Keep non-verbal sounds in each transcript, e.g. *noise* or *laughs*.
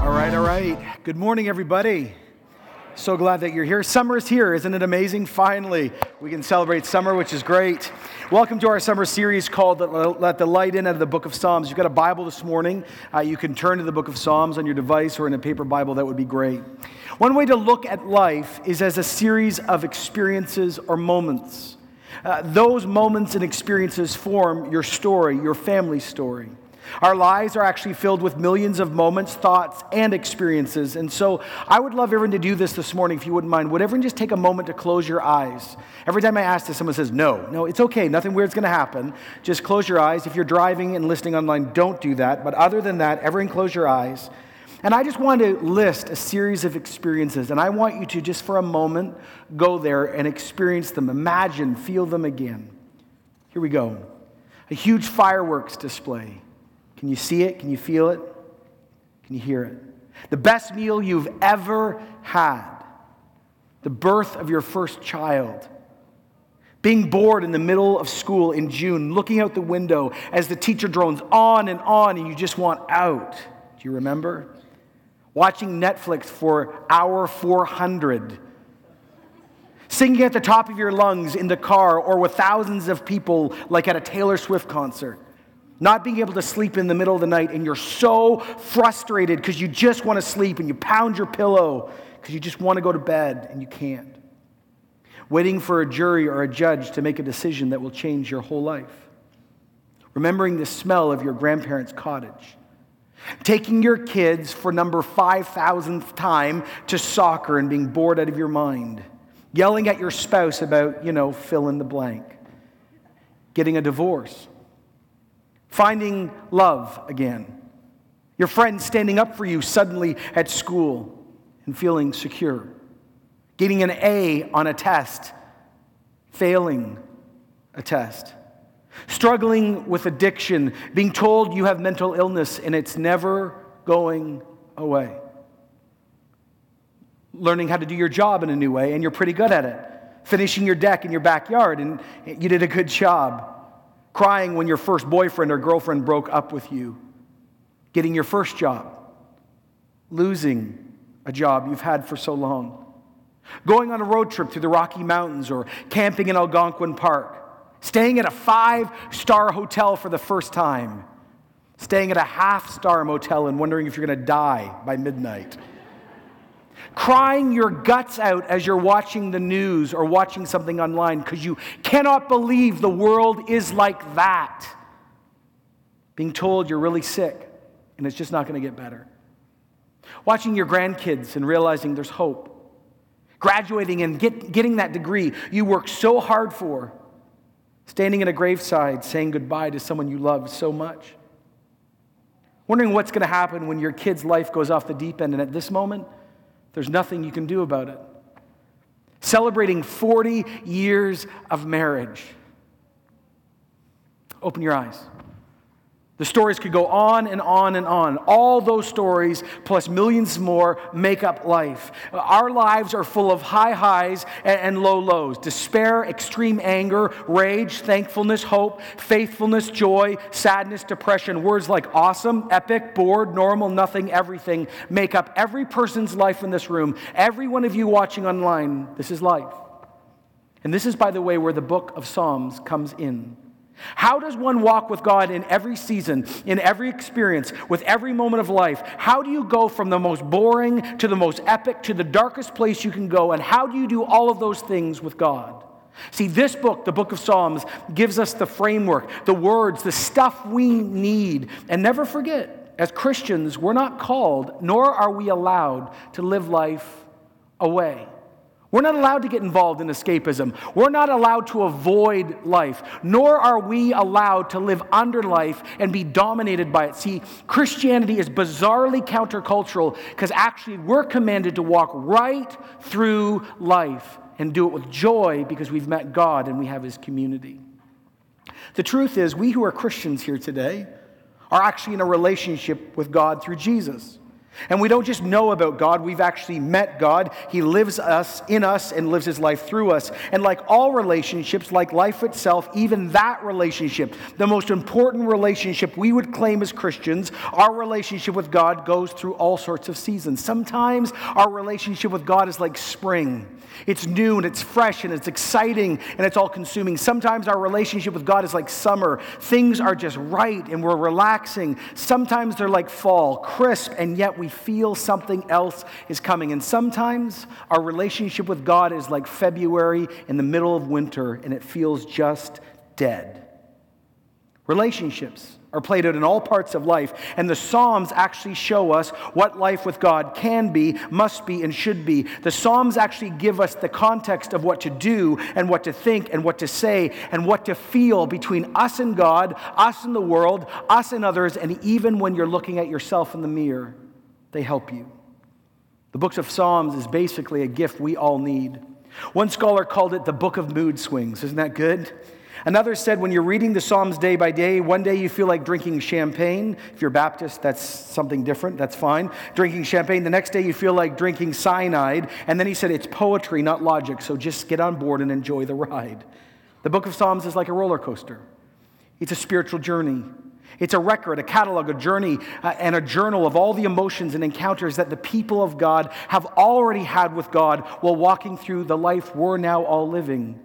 All right, all right. Good morning, everybody. So glad that you're here. Summer is here, isn't it amazing? Finally, we can celebrate summer, which is great. Welcome to our summer series called Let the Light In out of the Book of Psalms. You've got a Bible this morning. Uh, you can turn to the Book of Psalms on your device or in a paper Bible. That would be great. One way to look at life is as a series of experiences or moments. Uh, those moments and experiences form your story, your family story. Our lives are actually filled with millions of moments, thoughts, and experiences. And so I would love everyone to do this this morning, if you wouldn't mind. Would everyone just take a moment to close your eyes? Every time I ask this, someone says, No, no, it's okay. Nothing weird's going to happen. Just close your eyes. If you're driving and listening online, don't do that. But other than that, everyone close your eyes. And I just want to list a series of experiences. And I want you to, just for a moment, go there and experience them. Imagine, feel them again. Here we go. A huge fireworks display can you see it? Can you feel it? Can you hear it? The best meal you've ever had. The birth of your first child. Being bored in the middle of school in June, looking out the window as the teacher drones on and on, and you just want out. Do you remember? Watching Netflix for hour 400 singing at the top of your lungs in the car or with thousands of people like at a Taylor Swift concert not being able to sleep in the middle of the night, and you're so frustrated because you just want to sleep and you pound your pillow because you just want to go to bed and you can't. Waiting for a jury or a judge to make a decision that will change your whole life. Remembering the smell of your grandparents' cottage. Taking your kids for number 5,000th time to soccer and being bored out of your mind. Yelling at your spouse about, you know, fill in the blank. Getting a divorce finding love again, your friends standing up for you suddenly at school and feeling secure, getting an A on a test, failing a test, struggling with addiction, being told you have mental illness and it's never going away. Learning how to do your job in a new way, and you're pretty good at it. Finishing your deck in your backyard, and you did a good job crying when your first boyfriend or girlfriend broke up with you, getting your first job, losing a job you've had for so long, going on a road trip through the Rocky Mountains or camping in Algonquin Park, staying at a five star hotel for the first time, staying at a half star motel and wondering if you're going to die by midnight crying your guts out as you're watching the news or watching something online because you cannot believe the world is like that. Being told you're really sick and it's just not going to get better. Watching your grandkids and realizing there's hope. Graduating and get, getting that degree you worked so hard for. Standing at a graveside saying goodbye to someone you loved so much. Wondering what's going to happen when your kid's life goes off the deep end, and at this moment, there's nothing you can do about it. Celebrating 40 years of marriage. Open your eyes. The stories could go on and on and on. All those stories, plus millions more, make up life. Our lives are full of high highs and low lows despair, extreme anger, rage, thankfulness, hope, faithfulness, joy, sadness, depression. Words like awesome, epic, bored, normal, nothing, everything make up every person's life in this room. Every one of you watching online, this is life. And this is, by the way, where the book of Psalms comes in. How does one walk with God in every season, in every experience, with every moment of life? How do you go from the most boring to the most epic to the darkest place you can go? And how do you do all of those things with God? See, this book, the book of Psalms, gives us the framework, the words, the stuff we need. And never forget, as Christians, we're not called, nor are we allowed to live life away. We're not allowed to get involved in escapism. We're not allowed to avoid life, nor are we allowed to live under life and be dominated by it. See, Christianity is bizarrely countercultural because actually we're commanded to walk right through life and do it with joy because we've met God and we have His community. The truth is, we who are Christians here today are actually in a relationship with God through Jesus. And we don't just know about God, we've actually met God. He lives us in us and lives his life through us. And like all relationships, like life itself, even that relationship, the most important relationship we would claim as Christians, our relationship with God goes through all sorts of seasons. Sometimes our relationship with God is like spring. It's new and it's fresh and it's exciting and it's all consuming. Sometimes our relationship with God is like summer. Things are just right and we're relaxing. Sometimes they're like fall, crisp, and yet we feel something else is coming. And sometimes our relationship with God is like February in the middle of winter and it feels just dead. Relationships are played out in all parts of life. And the Psalms actually show us what life with God can be, must be, and should be. The Psalms actually give us the context of what to do and what to think and what to say and what to feel between us and God, us and the world, us and others, and even when you're looking at yourself in the mirror, they help you. The books of Psalms is basically a gift we all need. One scholar called it the book of mood swings. Isn't that good? Another said, when you're reading the Psalms day by day, one day you feel like drinking champagne. If you're Baptist, that's something different, that's fine. Drinking champagne. The next day you feel like drinking cyanide. And then he said, it's poetry, not logic, so just get on board and enjoy the ride. The book of Psalms is like a roller coaster, it's a spiritual journey. It's a record, a catalog, a journey, uh, and a journal of all the emotions and encounters that the people of God have already had with God while walking through the life we're now all living.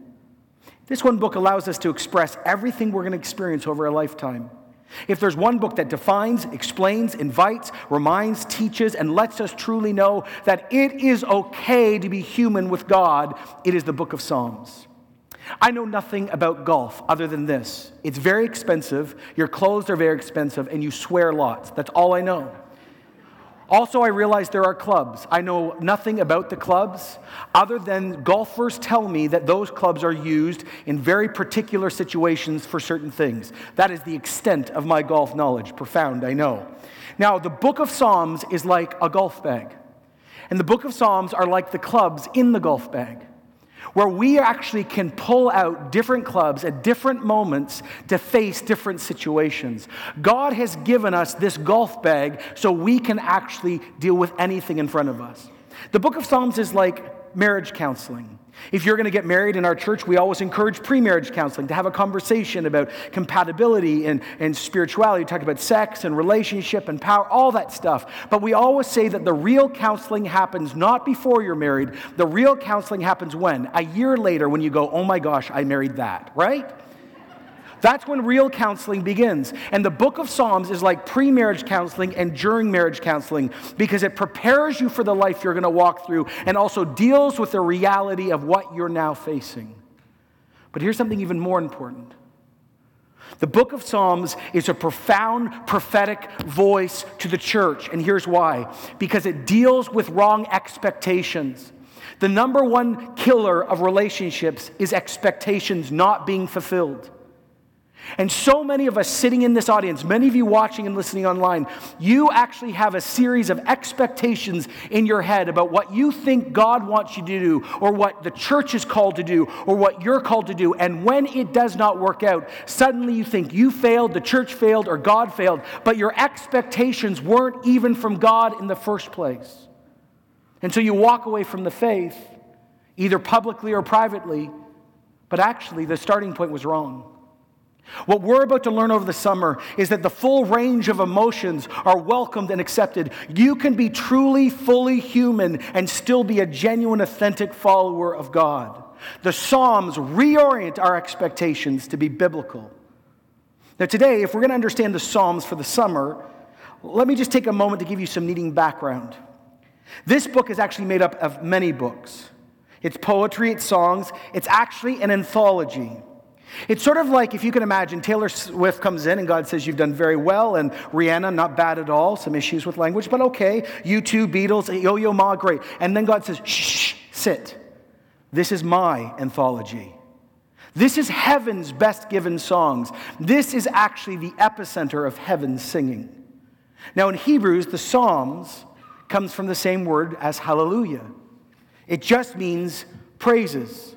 This one book allows us to express everything we're going to experience over a lifetime. If there's one book that defines, explains, invites, reminds, teaches, and lets us truly know that it is okay to be human with God, it is the book of Psalms. I know nothing about golf other than this it's very expensive, your clothes are very expensive, and you swear lots. That's all I know. Also, I realize there are clubs. I know nothing about the clubs other than golfers tell me that those clubs are used in very particular situations for certain things. That is the extent of my golf knowledge. Profound, I know. Now, the book of Psalms is like a golf bag, and the book of Psalms are like the clubs in the golf bag where we actually can pull out different clubs at different moments to face different situations. God has given us this golf bag so we can actually deal with anything in front of us. The book of Psalms is like marriage counseling. If you're going to get married in our church, we always encourage pre marriage counseling to have a conversation about compatibility and, and spirituality. We talk about sex and relationship and power, all that stuff. But we always say that the real counseling happens not before you're married, the real counseling happens when? A year later, when you go, oh my gosh, I married that, right? That's when real counseling begins. And the book of Psalms is like pre marriage counseling and during marriage counseling because it prepares you for the life you're going to walk through and also deals with the reality of what you're now facing. But here's something even more important. The book of Psalms is a profound prophetic voice to the church. And here's why because it deals with wrong expectations. The number one killer of relationships is expectations not being fulfilled. And so many of us sitting in this audience, many of you watching and listening online, you actually have a series of expectations in your head about what you think God wants you to do, or what the church is called to do, or what you're called to do. And when it does not work out, suddenly you think you failed, the church failed, or God failed, but your expectations weren't even from God in the first place. And so you walk away from the faith, either publicly or privately, but actually the starting point was wrong. What we're about to learn over the summer is that the full range of emotions are welcomed and accepted. You can be truly, fully human and still be a genuine, authentic follower of God. The Psalms reorient our expectations to be biblical. Now, today, if we're going to understand the Psalms for the summer, let me just take a moment to give you some needing background. This book is actually made up of many books. It's poetry, it's songs, it's actually an anthology. It's sort of like if you can imagine Taylor Swift comes in and God says, You've done very well, and Rihanna, not bad at all, some issues with language, but okay. U2, Beatles, Yo Yo Ma, great. And then God says, Shh, sit. This is my anthology. This is heaven's best given songs. This is actually the epicenter of heaven's singing. Now, in Hebrews, the Psalms comes from the same word as hallelujah, it just means praises.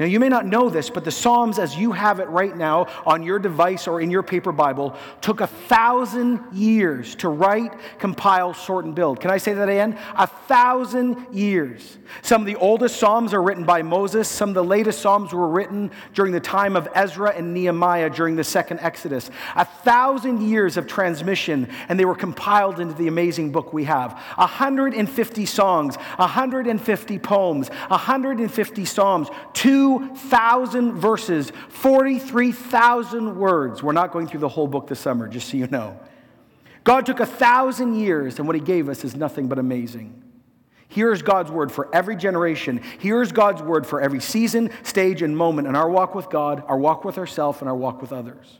Now, you may not know this, but the Psalms, as you have it right now on your device or in your paper Bible, took a thousand years to write, compile, sort, and build. Can I say that again? A thousand years. Some of the oldest Psalms are written by Moses. Some of the latest Psalms were written during the time of Ezra and Nehemiah during the second Exodus. A thousand years of transmission, and they were compiled into the amazing book we have. 150 songs, 150 poems, 150 Psalms, two 2,000 verses, 43,000 words. We're not going through the whole book this summer, just so you know. God took a thousand years, and what He gave us is nothing but amazing. Here's God's word for every generation. Here's God's word for every season, stage, and moment in our walk with God, our walk with ourselves, and our walk with others.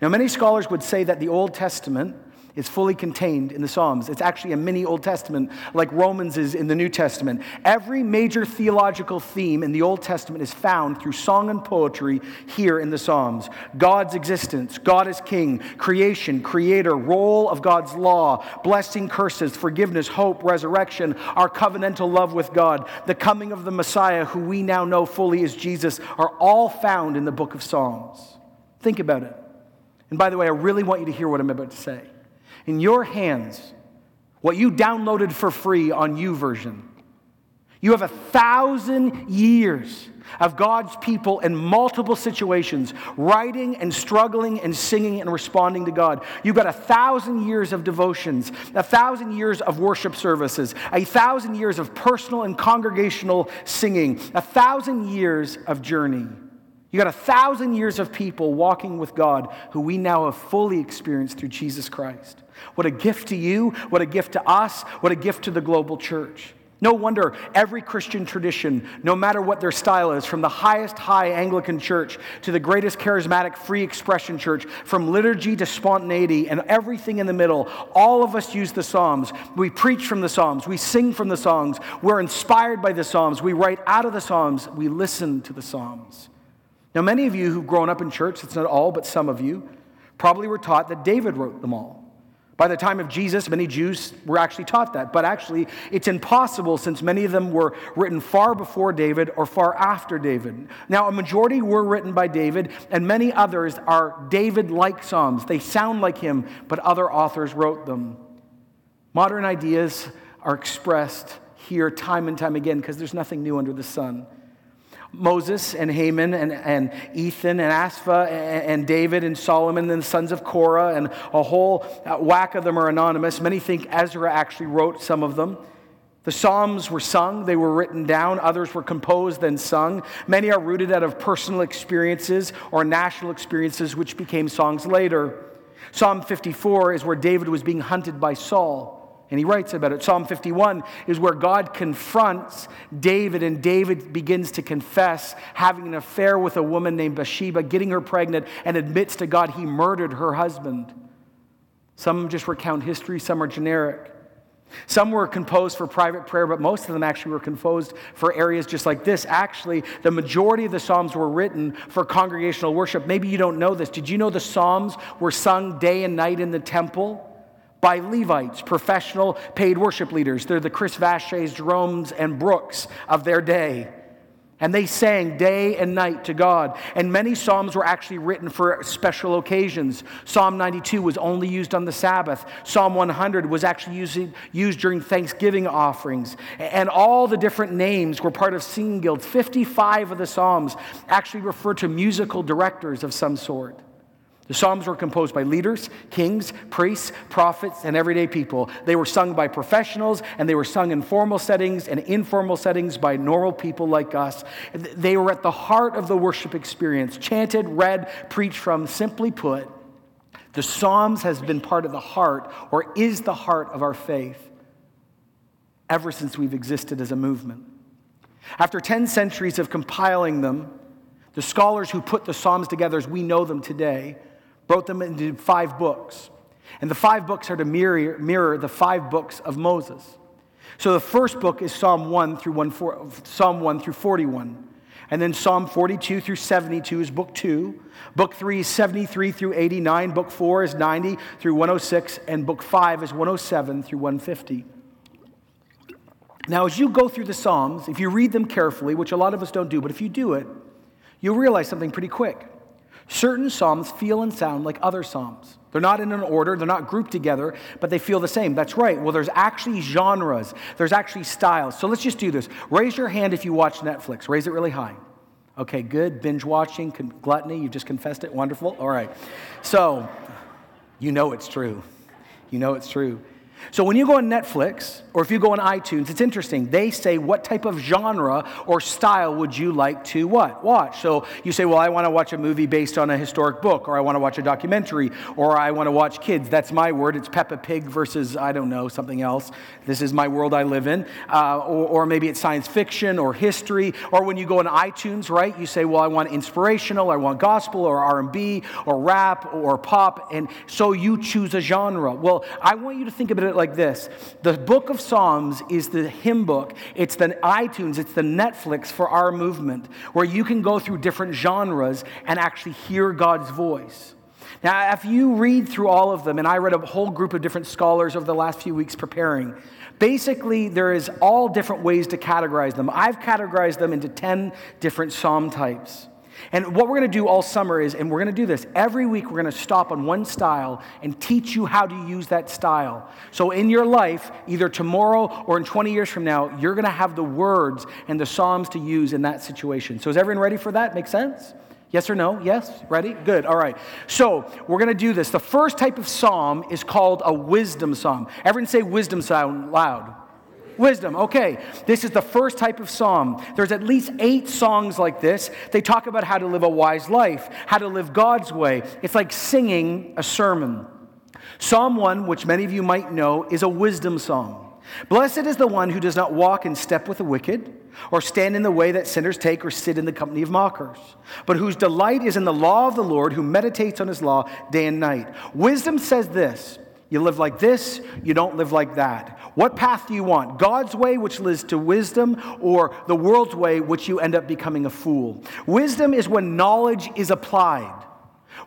Now, many scholars would say that the Old Testament is fully contained in the Psalms. It's actually a mini Old Testament, like Romans is in the New Testament. Every major theological theme in the Old Testament is found through song and poetry here in the Psalms. God's existence, God is king, creation, creator, role of God's law, blessing, curses, forgiveness, hope, resurrection, our covenantal love with God, the coming of the Messiah, who we now know fully is Jesus, are all found in the book of Psalms. Think about it. And by the way, I really want you to hear what I'm about to say in your hands what you downloaded for free on YouVersion. You have a thousand years of God's people in multiple situations, writing and struggling and singing and responding to God. You've got a thousand years of devotions, a thousand years of worship services, a thousand years of personal and congregational singing, a thousand years of journey. You got a thousand years of people walking with God who we now have fully experienced through Jesus Christ. What a gift to you, what a gift to us, what a gift to the global church. No wonder every Christian tradition, no matter what their style is, from the highest high Anglican church to the greatest charismatic free expression church, from liturgy to spontaneity and everything in the middle, all of us use the Psalms. We preach from the Psalms, we sing from the Psalms, we're inspired by the Psalms, we write out of the Psalms, we listen to the Psalms. Now, many of you who've grown up in church, it's not all, but some of you, probably were taught that David wrote them all. By the time of Jesus, many Jews were actually taught that, but actually, it's impossible since many of them were written far before David or far after David. Now, a majority were written by David, and many others are David like Psalms. They sound like him, but other authors wrote them. Modern ideas are expressed here time and time again because there's nothing new under the sun. Moses and Heman and, and Ethan and Asaph and, and, David and Solomon and the sons of Korah and a whole whack of them are anonymous. Many think Ezra actually wrote some of them. The Psalms were sung, they were written down, others were composed and sung. Many are rooted out of personal experiences or national experiences, which became songs later. Psalm 54 is where David was being hunted by Saul. And he writes about it. Psalm 51 is where God confronts David, and David begins to confess having an affair with a woman named Bathsheba, getting her pregnant, and admits to God he murdered her husband. Some just recount history, some are generic. Some were composed for private prayer, but most of them actually were composed for areas just like this. Actually, the majority of the Psalms were written for congregational worship. Maybe you don't know this. Did you know the Psalms were sung day and night in the temple? By Levites, professional paid worship leaders. They're the Chris Vaches, Jeromes, and Brooks of their day. And they sang day and night to God. And many Psalms were actually written for special occasions. Psalm 92 was only used on the Sabbath. Psalm 100 was actually used, used during Thanksgiving offerings. And all the different names were part of singing guilds. 55 of the Psalms actually refer to musical directors of some sort. The Psalms were composed by leaders, kings, priests, prophets, and everyday people. They were sung by professionals, and they were sung in formal settings and informal settings by normal people like us. They were at the heart of the worship experience, chanted, read, preached from. Simply put, the Psalms has been part of the heart, or is the heart of our faith, ever since we've existed as a movement. After 10 centuries of compiling them, the scholars who put the Psalms together as we know them today wrote them into five books. And the five books are to mirror, mirror the five books of Moses. So the first book is Psalm 1 through 1, 4, Psalm 1 through 41. And then Psalm 42 through 72 is book 2. Book 3 is 73 through 89. Book 4 is 90 through 106. And book 5 is 107 through 150. Now, as you go through the Psalms, if you read them carefully, which a lot of us don't do, but if you do it, you'll realize something pretty quick. Certain psalms feel and sound like other psalms. They're not in an order, they're not grouped together, but they feel the same. That's right. Well, there's actually genres, there's actually styles. So let's just do this. Raise your hand if you watch Netflix, raise it really high. Okay, good. Binge watching, gluttony, you just confessed it. Wonderful. All right. So, you know it's true. You know it's true. So when you go on Netflix or if you go on iTunes, it's interesting. They say what type of genre or style would you like to what? Watch. So you say, "Well, I want to watch a movie based on a historic book or I want to watch a documentary or I want to watch kids." That's my word. It's Peppa Pig versus I don't know, something else. This is my world I live in. Uh, or, or maybe it's science fiction or history or when you go on iTunes, right? You say, "Well, I want inspirational, I want gospel or R&B or rap or pop." And so you choose a genre. Well, I want you to think about it like this the book of Psalms is the hymn book, it's the iTunes, it's the Netflix for our movement, where you can go through different genres and actually hear God's voice. Now, if you read through all of them, and I read a whole group of different scholars over the last few weeks preparing, basically there is all different ways to categorize them. I've categorized them into 10 different psalm types. And what we're going to do all summer is, and we're going to do this every week, we're going to stop on one style and teach you how to use that style. So in your life, either tomorrow or in 20 years from now, you're going to have the words and the Psalms to use in that situation. So is everyone ready for that? Make sense? Yes or no? Yes? Ready? Good. All right. So we're going to do this. The first type of psalm is called a wisdom psalm. Everyone say wisdom sound loud. Wisdom. Okay, this is the first type of psalm. There's at least eight songs like this. They talk about how to live a wise life, how to live God's way. It's like singing a sermon. Psalm 1, which many of you might know, is a wisdom song. Blessed is the one who does not walk in step with the wicked, or stand in the way that sinners take, or sit in the company of mockers, but whose delight is in the law of the Lord, who meditates on his law day and night. Wisdom says this you live like this, you don't live like that. What path do you want? God's way, which leads to wisdom, or the world's way, which you end up becoming a fool? Wisdom is when knowledge is applied.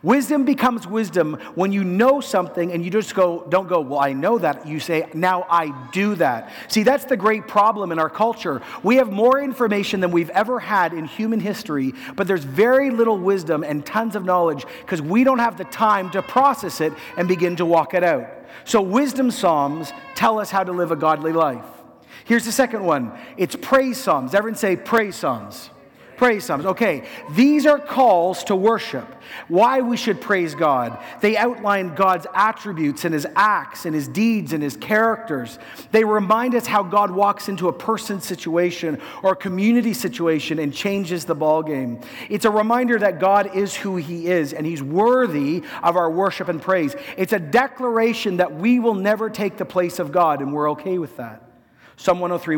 Wisdom becomes wisdom when you know something and you just go, don't go, well, I know that. You say, now I do that. See, that's the great problem in our culture. We have more information than we've ever had in human history, but there's very little wisdom and tons of knowledge because we don't have the time to process it and begin to walk it out. So, wisdom psalms tell us how to live a godly life. Here's the second one it's praise psalms. Everyone say praise psalms praise psalms. Okay, these are calls to worship. Why we should praise God. They outline God's attributes and his acts and his deeds and his characters. They remind us how God walks into a person's situation or community situation and changes the ballgame. It's a reminder that God is who he is and he's worthy of our worship and praise. It's a declaration that we will never take the place of God, and we're okay with that. Psalm 103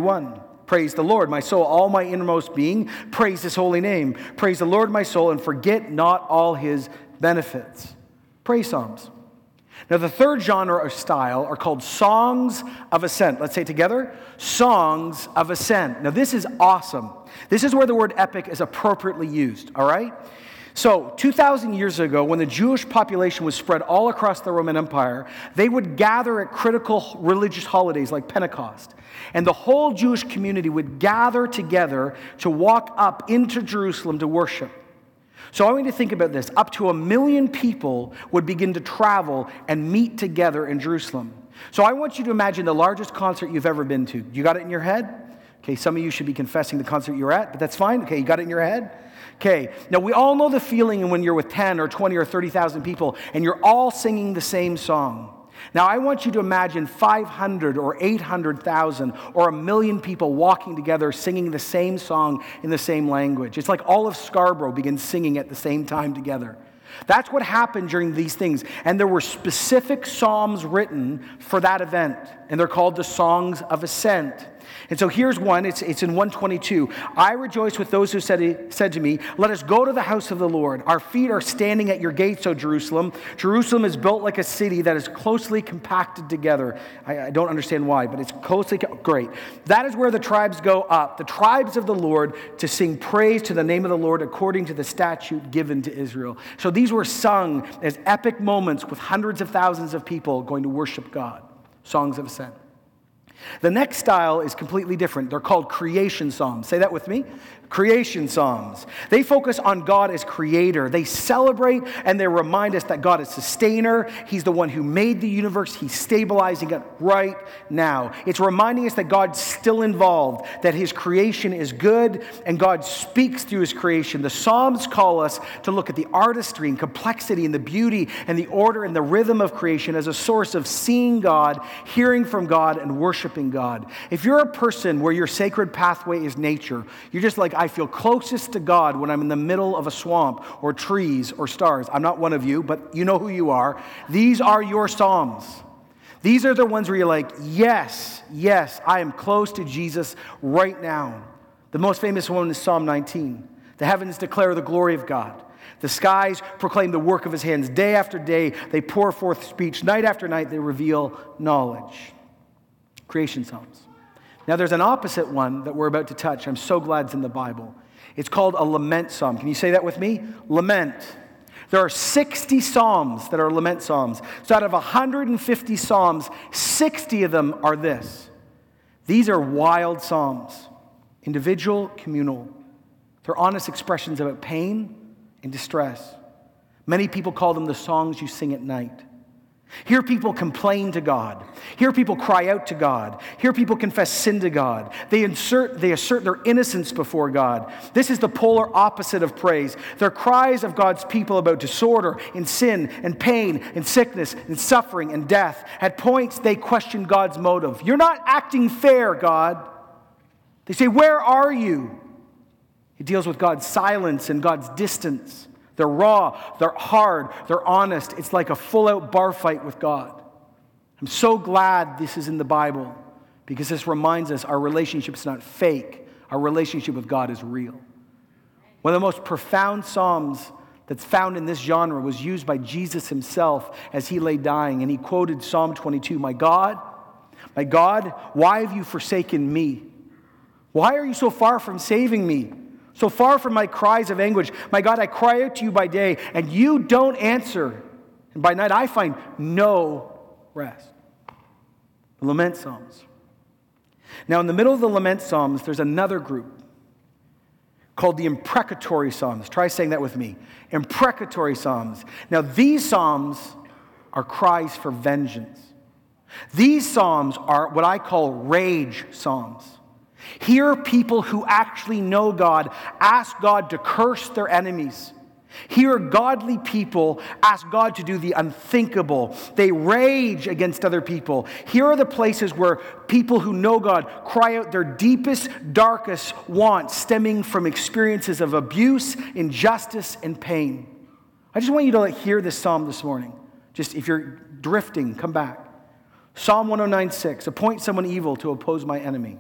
Praise the Lord, my soul, all my innermost being. Praise his holy name. Praise the Lord, my soul, and forget not all his benefits. Praise Psalms. Now, the third genre or style are called songs of ascent. Let's say together songs of ascent. Now, this is awesome. This is where the word epic is appropriately used, all right? So, 2,000 years ago, when the Jewish population was spread all across the Roman Empire, they would gather at critical religious holidays like Pentecost. And the whole Jewish community would gather together to walk up into Jerusalem to worship. So I want you to think about this. Up to a million people would begin to travel and meet together in Jerusalem. So I want you to imagine the largest concert you've ever been to. You got it in your head? Okay, some of you should be confessing the concert you were at, but that's fine. Okay, you got it in your head? Okay, now we all know the feeling when you're with 10 or 20 or 30,000 people and you're all singing the same song. Now, I want you to imagine 500 or 800,000 or a million people walking together singing the same song in the same language. It's like all of Scarborough begins singing at the same time together. That's what happened during these things. And there were specific psalms written for that event, and they're called the Songs of Ascent. And so here's one, it's, it's in 122. I rejoice with those who said, said to me, Let us go to the house of the Lord. Our feet are standing at your gates, O Jerusalem. Jerusalem is built like a city that is closely compacted together. I, I don't understand why, but it's closely, great. That is where the tribes go up, the tribes of the Lord, to sing praise to the name of the Lord according to the statute given to Israel. So these were sung as epic moments with hundreds of thousands of people going to worship God. Songs of ascent. The next style is completely different. They're called creation psalms. Say that with me. Creation psalms. They focus on God as creator. They celebrate and they remind us that God is sustainer. He's the one who made the universe. He's stabilizing it right now. It's reminding us that God's still involved, that his creation is good, and God speaks through his creation. The Psalms call us to look at the artistry and complexity and the beauty and the order and the rhythm of creation as a source of seeing God, hearing from God, and worshiping God. If you're a person where your sacred pathway is nature, you're just like, I feel closest to God when I'm in the middle of a swamp or trees or stars. I'm not one of you, but you know who you are. These are your Psalms. These are the ones where you're like, yes, yes, I am close to Jesus right now. The most famous one is Psalm 19. The heavens declare the glory of God. The skies proclaim the work of his hands. Day after day, they pour forth speech. Night after night, they reveal knowledge. Creation Psalms. Now, there's an opposite one that we're about to touch. I'm so glad it's in the Bible. It's called a lament psalm. Can you say that with me? Lament. There are 60 psalms that are lament psalms. So, out of 150 psalms, 60 of them are this. These are wild psalms, individual, communal. They're honest expressions about pain and distress. Many people call them the songs you sing at night. Hear people complain to God. Hear people cry out to God. Hear people confess sin to God. They, insert, they assert their innocence before God. This is the polar opposite of praise. Their cries of God's people about disorder and sin and pain and sickness and suffering and death. At points, they question God's motive. You're not acting fair, God. They say, Where are you? It deals with God's silence and God's distance. They're raw, they're hard, they're honest. It's like a full out bar fight with God. I'm so glad this is in the Bible because this reminds us our relationship is not fake, our relationship with God is real. One of the most profound Psalms that's found in this genre was used by Jesus himself as he lay dying, and he quoted Psalm 22 My God, my God, why have you forsaken me? Why are you so far from saving me? So far from my cries of anguish, my God, I cry out to you by day, and you don't answer. And by night, I find no rest. The lament Psalms. Now, in the middle of the lament Psalms, there's another group called the imprecatory Psalms. Try saying that with me. Imprecatory Psalms. Now, these Psalms are cries for vengeance. These Psalms are what I call rage Psalms. Hear people who actually know God ask God to curse their enemies. Hear godly people ask God to do the unthinkable. They rage against other people. Here are the places where people who know God cry out their deepest, darkest wants stemming from experiences of abuse, injustice, and pain. I just want you to hear this psalm this morning. Just if you're drifting, come back. Psalm 109:6 Appoint someone evil to oppose my enemy.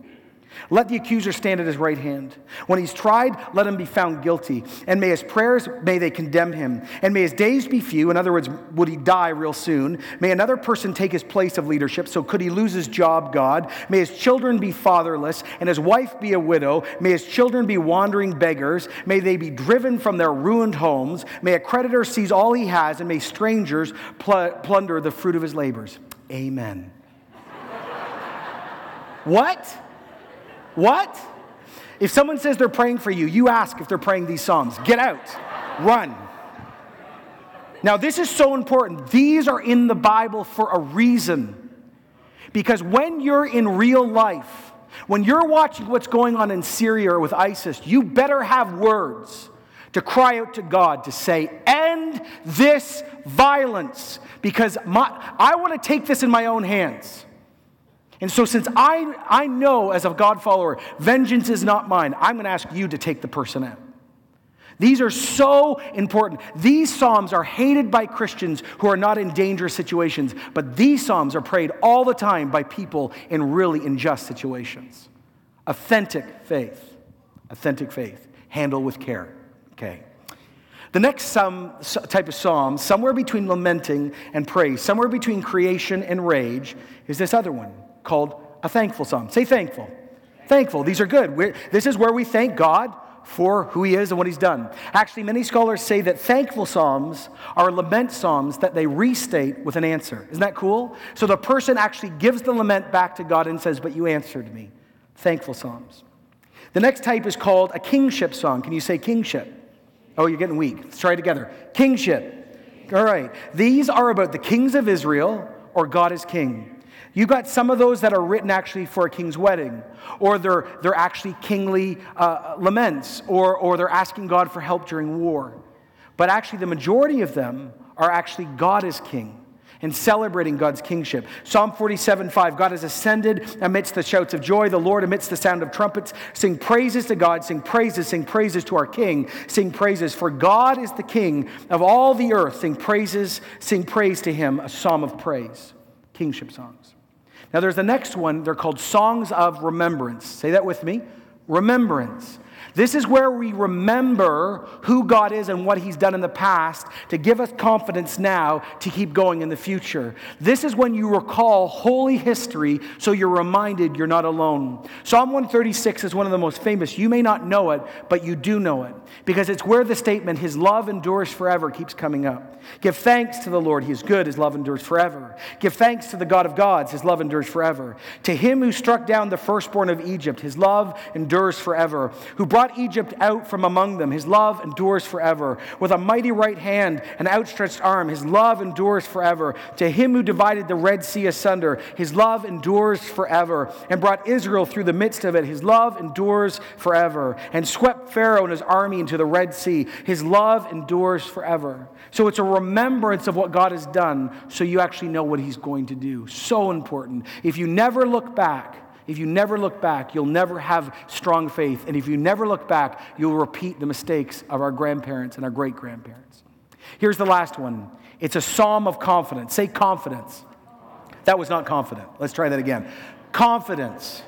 Let the accuser stand at his right hand. When he's tried, let him be found guilty. And may his prayers, may they condemn him. And may his days be few. In other words, would he die real soon? May another person take his place of leadership. So could he lose his job, God? May his children be fatherless and his wife be a widow. May his children be wandering beggars. May they be driven from their ruined homes. May a creditor seize all he has. And may strangers pl- plunder the fruit of his labors. Amen. *laughs* what? What? If someone says they're praying for you, you ask if they're praying these Psalms. Get out, run. Now, this is so important. These are in the Bible for a reason. Because when you're in real life, when you're watching what's going on in Syria or with ISIS, you better have words to cry out to God to say, End this violence. Because my, I want to take this in my own hands. And so, since I, I know as a God follower, vengeance is not mine, I'm going to ask you to take the person out. These are so important. These Psalms are hated by Christians who are not in dangerous situations, but these Psalms are prayed all the time by people in really unjust situations. Authentic faith. Authentic faith. Handle with care. Okay. The next some, type of psalm, somewhere between lamenting and praise, somewhere between creation and rage, is this other one called a thankful psalm. Say thankful. Thankful. These are good. We're, this is where we thank God for who he is and what he's done. Actually, many scholars say that thankful psalms are lament psalms that they restate with an answer. Isn't that cool? So the person actually gives the lament back to God and says, But you answered me. Thankful psalms. The next type is called a kingship song. Can you say kingship? Oh, you're getting weak. Let's try it together. Kingship. All right. These are about the kings of Israel or God is king. You got some of those that are written actually for a king's wedding, or they're, they're actually kingly uh, laments, or, or they're asking God for help during war. But actually, the majority of them are actually God is king and celebrating God's kingship. Psalm 47 5 God has ascended amidst the shouts of joy, the Lord amidst the sound of trumpets. Sing praises to God, sing praises, sing praises to our King, sing praises. For God is the King of all the earth. Sing praises, sing praise to him, a psalm of praise. Kingship songs. Now there's the next one, they're called songs of remembrance. Say that with me remembrance. This is where we remember who God is and what He's done in the past to give us confidence now to keep going in the future. This is when you recall holy history so you're reminded you're not alone. Psalm 136 is one of the most famous. You may not know it, but you do know it because it's where the statement, His love endures forever, keeps coming up. Give thanks to the Lord, He is good, His love endures forever. Give thanks to the God of gods, His love endures forever. To Him who struck down the firstborn of Egypt, His love endures forever. Who brought Egypt out from among them. His love endures forever. With a mighty right hand and outstretched arm, his love endures forever. To him who divided the Red Sea asunder, his love endures forever. And brought Israel through the midst of it, his love endures forever. And swept Pharaoh and his army into the Red Sea, his love endures forever. So it's a remembrance of what God has done so you actually know what he's going to do. So important. If you never look back, if you never look back, you'll never have strong faith. And if you never look back, you'll repeat the mistakes of our grandparents and our great grandparents. Here's the last one it's a psalm of confidence. Say confidence. That was not confident. Let's try that again. Confidence.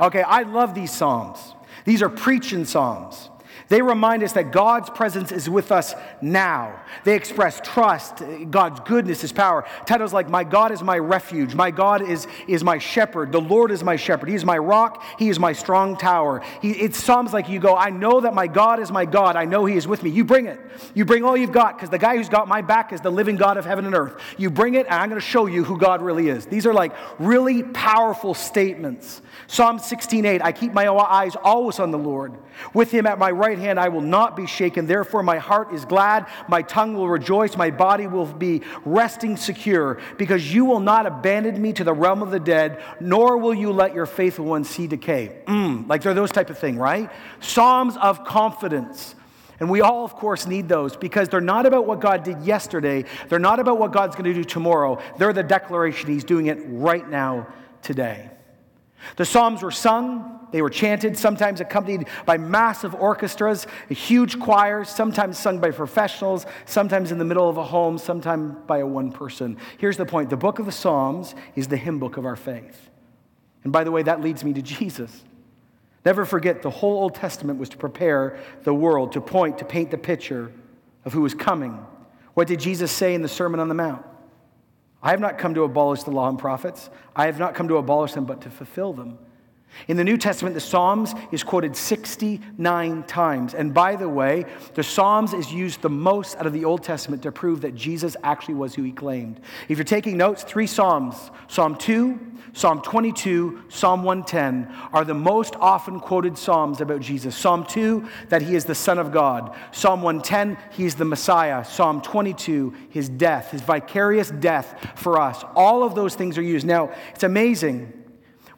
Okay, I love these psalms. These are preaching psalms. They remind us that God's presence is with us now. They express trust, God's goodness, His power. Titles like, My God is my refuge, My God is, is my shepherd, the Lord is my shepherd, He is my rock, He is my strong tower. He, it's Psalms like you go, I know that my God is my God, I know He is with me. You bring it. You bring all you've got, because the guy who's got my back is the living God of heaven and earth. You bring it, and I'm going to show you who God really is. These are like really powerful statements. Psalm 16:8, I keep my eyes always on the Lord. With him at my right hand, I will not be shaken. Therefore, my heart is glad, my tongue will rejoice, my body will be resting secure, because you will not abandon me to the realm of the dead, nor will you let your faithful one see decay. Mm, like they're those type of thing, right? Psalms of confidence. And we all, of course, need those because they're not about what God did yesterday. They're not about what God's going to do tomorrow. They're the declaration He's doing it right now, today. The Psalms were sung, they were chanted, sometimes accompanied by massive orchestras, a huge choirs, sometimes sung by professionals, sometimes in the middle of a home, sometimes by a one person. Here's the point the book of the Psalms is the hymn book of our faith. And by the way, that leads me to Jesus. Never forget, the whole Old Testament was to prepare the world, to point, to paint the picture of who was coming. What did Jesus say in the Sermon on the Mount? I have not come to abolish the law and prophets. I have not come to abolish them, but to fulfill them. In the New Testament, the Psalms is quoted 69 times. And by the way, the Psalms is used the most out of the Old Testament to prove that Jesus actually was who he claimed. If you're taking notes, three Psalms Psalm 2, Psalm 22, Psalm 110 are the most often quoted Psalms about Jesus. Psalm 2, that he is the Son of God. Psalm 110, he is the Messiah. Psalm 22, his death, his vicarious death for us. All of those things are used. Now, it's amazing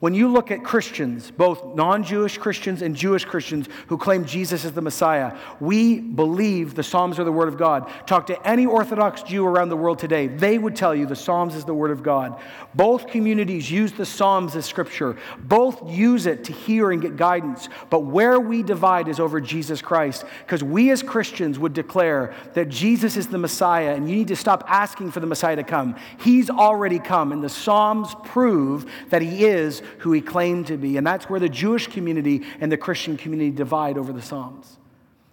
when you look at Christians, both non Jewish Christians and Jewish Christians who claim Jesus is the Messiah, we believe the Psalms are the Word of God. Talk to any Orthodox Jew around the world today, they would tell you the Psalms is the Word of God. Both communities use the Psalms as Scripture, both use it to hear and get guidance. But where we divide is over Jesus Christ, because we as Christians would declare that Jesus is the Messiah, and you need to stop asking for the Messiah to come. He's already come, and the Psalms prove that He is who he claimed to be. And that's where the Jewish community and the Christian community divide over the Psalms.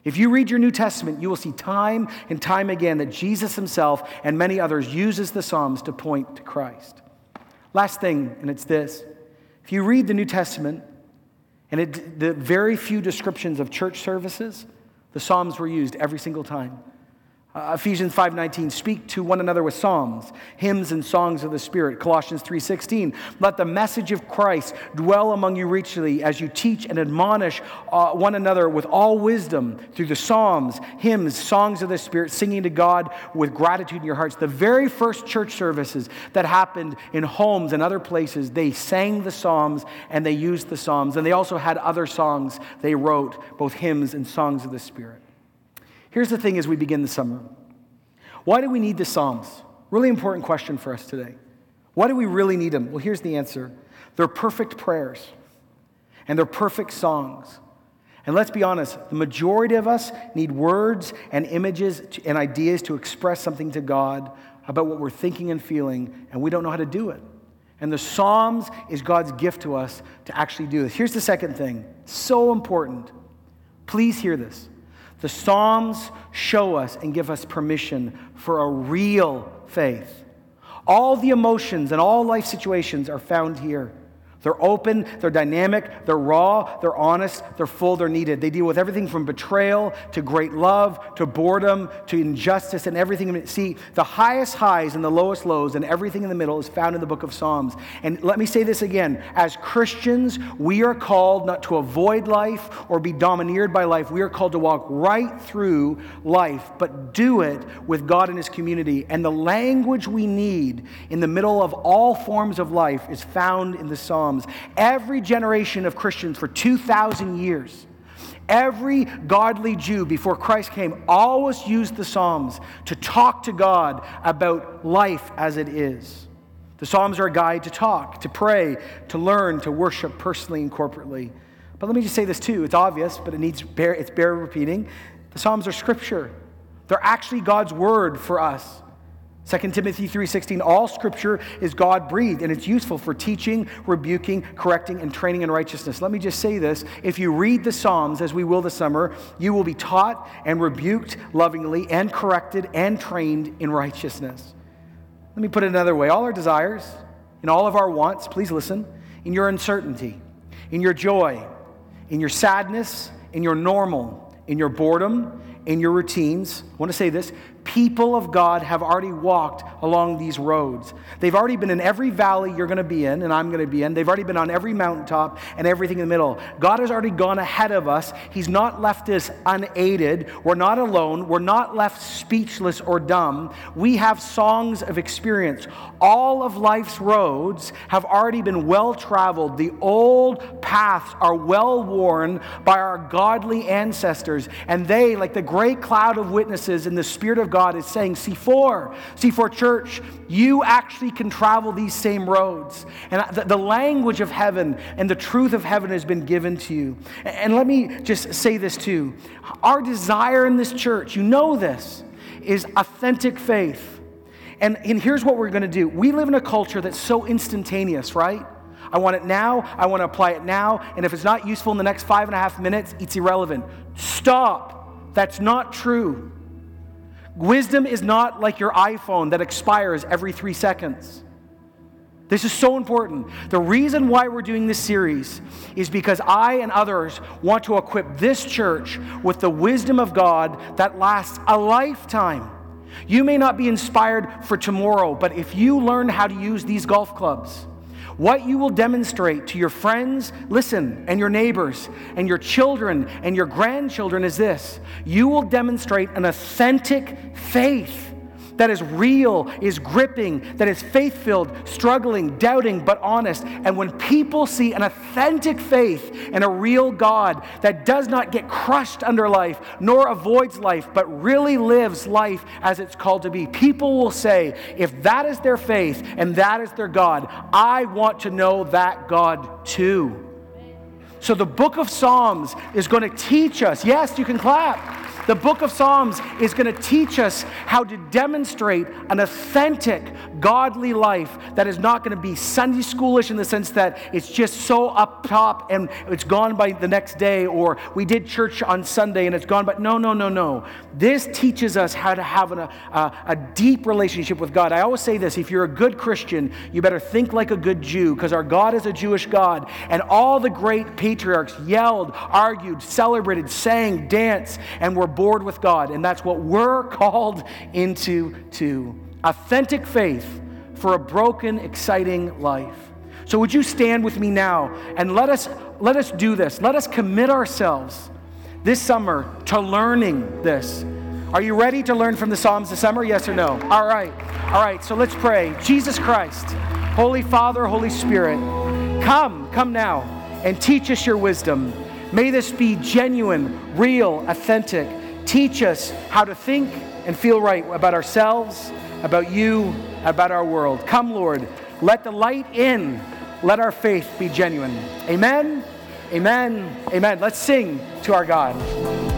If you read your New Testament, you will see time and time again that Jesus himself and many others uses the Psalms to point to Christ. Last thing, and it's this. If you read the New Testament and it, the very few descriptions of church services, the Psalms were used every single time. Uh, Ephesians 5:19 speak to one another with psalms, hymns and songs of the Spirit. Colossians 3:16 let the message of Christ dwell among you richly as you teach and admonish uh, one another with all wisdom through the psalms, hymns, songs of the Spirit, singing to God with gratitude in your hearts. The very first church services that happened in homes and other places, they sang the psalms and they used the psalms and they also had other songs they wrote, both hymns and songs of the Spirit. Here's the thing as we begin the summer why do we need the Psalms? Really important question for us today. Why do we really need them? Well, here's the answer they're perfect prayers, and they're perfect songs. And let's be honest, the majority of us need words and images and ideas to express something to God about what we're thinking and feeling, and we don't know how to do it. And the Psalms is God's gift to us to actually do this. Here's the second thing so important. Please hear this. The Psalms show us and give us permission for a real faith. All the emotions and all life situations are found here. They're open, they're dynamic, they're raw, they're honest, they're full, they're needed. They deal with everything from betrayal to great love to boredom to injustice and everything. See, the highest highs and the lowest lows and everything in the middle is found in the book of Psalms. And let me say this again as Christians, we are called not to avoid life or be domineered by life. We are called to walk right through life, but do it with God and His community. And the language we need in the middle of all forms of life is found in the Psalms. Every generation of Christians for 2,000 years, every godly Jew before Christ came always used the Psalms to talk to God about life as it is. The Psalms are a guide to talk, to pray, to learn, to worship personally and corporately. But let me just say this too. It's obvious, but it needs bear, it's bare repeating. The Psalms are scripture. They're actually God's word for us. 2 Timothy 3:16 all scripture is God breathed and it's useful for teaching, rebuking, correcting and training in righteousness. Let me just say this, if you read the Psalms as we will this summer, you will be taught and rebuked lovingly and corrected and trained in righteousness. Let me put it another way, all our desires and all of our wants, please listen, in your uncertainty, in your joy, in your sadness, in your normal, in your boredom, in your routines. I want to say this people of God have already walked along these roads. They've already been in every valley you're going to be in, and I'm going to be in. They've already been on every mountaintop and everything in the middle. God has already gone ahead of us. He's not left us unaided. We're not alone. We're not left speechless or dumb. We have songs of experience. All of life's roads have already been well traveled. The old paths are well worn by our godly ancestors, and they, like the great cloud of witnesses in the Spirit of God, God is saying, C4, C4 Church, you actually can travel these same roads. And the, the language of heaven and the truth of heaven has been given to you. And let me just say this too. Our desire in this church, you know this, is authentic faith. And, and here's what we're going to do. We live in a culture that's so instantaneous, right? I want it now. I want to apply it now. And if it's not useful in the next five and a half minutes, it's irrelevant. Stop. That's not true. Wisdom is not like your iPhone that expires every three seconds. This is so important. The reason why we're doing this series is because I and others want to equip this church with the wisdom of God that lasts a lifetime. You may not be inspired for tomorrow, but if you learn how to use these golf clubs, what you will demonstrate to your friends, listen, and your neighbors, and your children, and your grandchildren is this. You will demonstrate an authentic faith that is real, is gripping, that is faith filled, struggling, doubting, but honest. And when people see an authentic faith and a real God that does not get crushed under life, nor avoids life, but really lives life as it's called to be, people will say, if that is their faith and that is their God, I want to know that God too. So the book of Psalms is going to teach us. Yes, you can clap. The book of Psalms is going to teach us how to demonstrate an authentic, godly life that is not going to be Sunday schoolish in the sense that it's just so up top and it's gone by the next day, or we did church on Sunday and it's gone But No, no, no, no. This teaches us how to have an, a, a deep relationship with God. I always say this if you're a good Christian, you better think like a good Jew because our God is a Jewish God. And all the great patriarchs yelled, argued, celebrated, sang, danced, and were bored with God, and that's what we're *laughs* called into to authentic faith for a broken, exciting life. So would you stand with me now and let us let us do this. Let us commit ourselves this summer to learning this. Are you ready to learn from the Psalms this summer? Yes or no? All right. All right. So let's pray. Jesus Christ, Holy Father, Holy Spirit, come, come now and teach us your wisdom. May this be genuine, real, authentic. Teach us how to think and feel right about ourselves, about you, about our world. Come, Lord, let the light in. Let our faith be genuine. Amen. Amen. Amen. Let's sing to our God.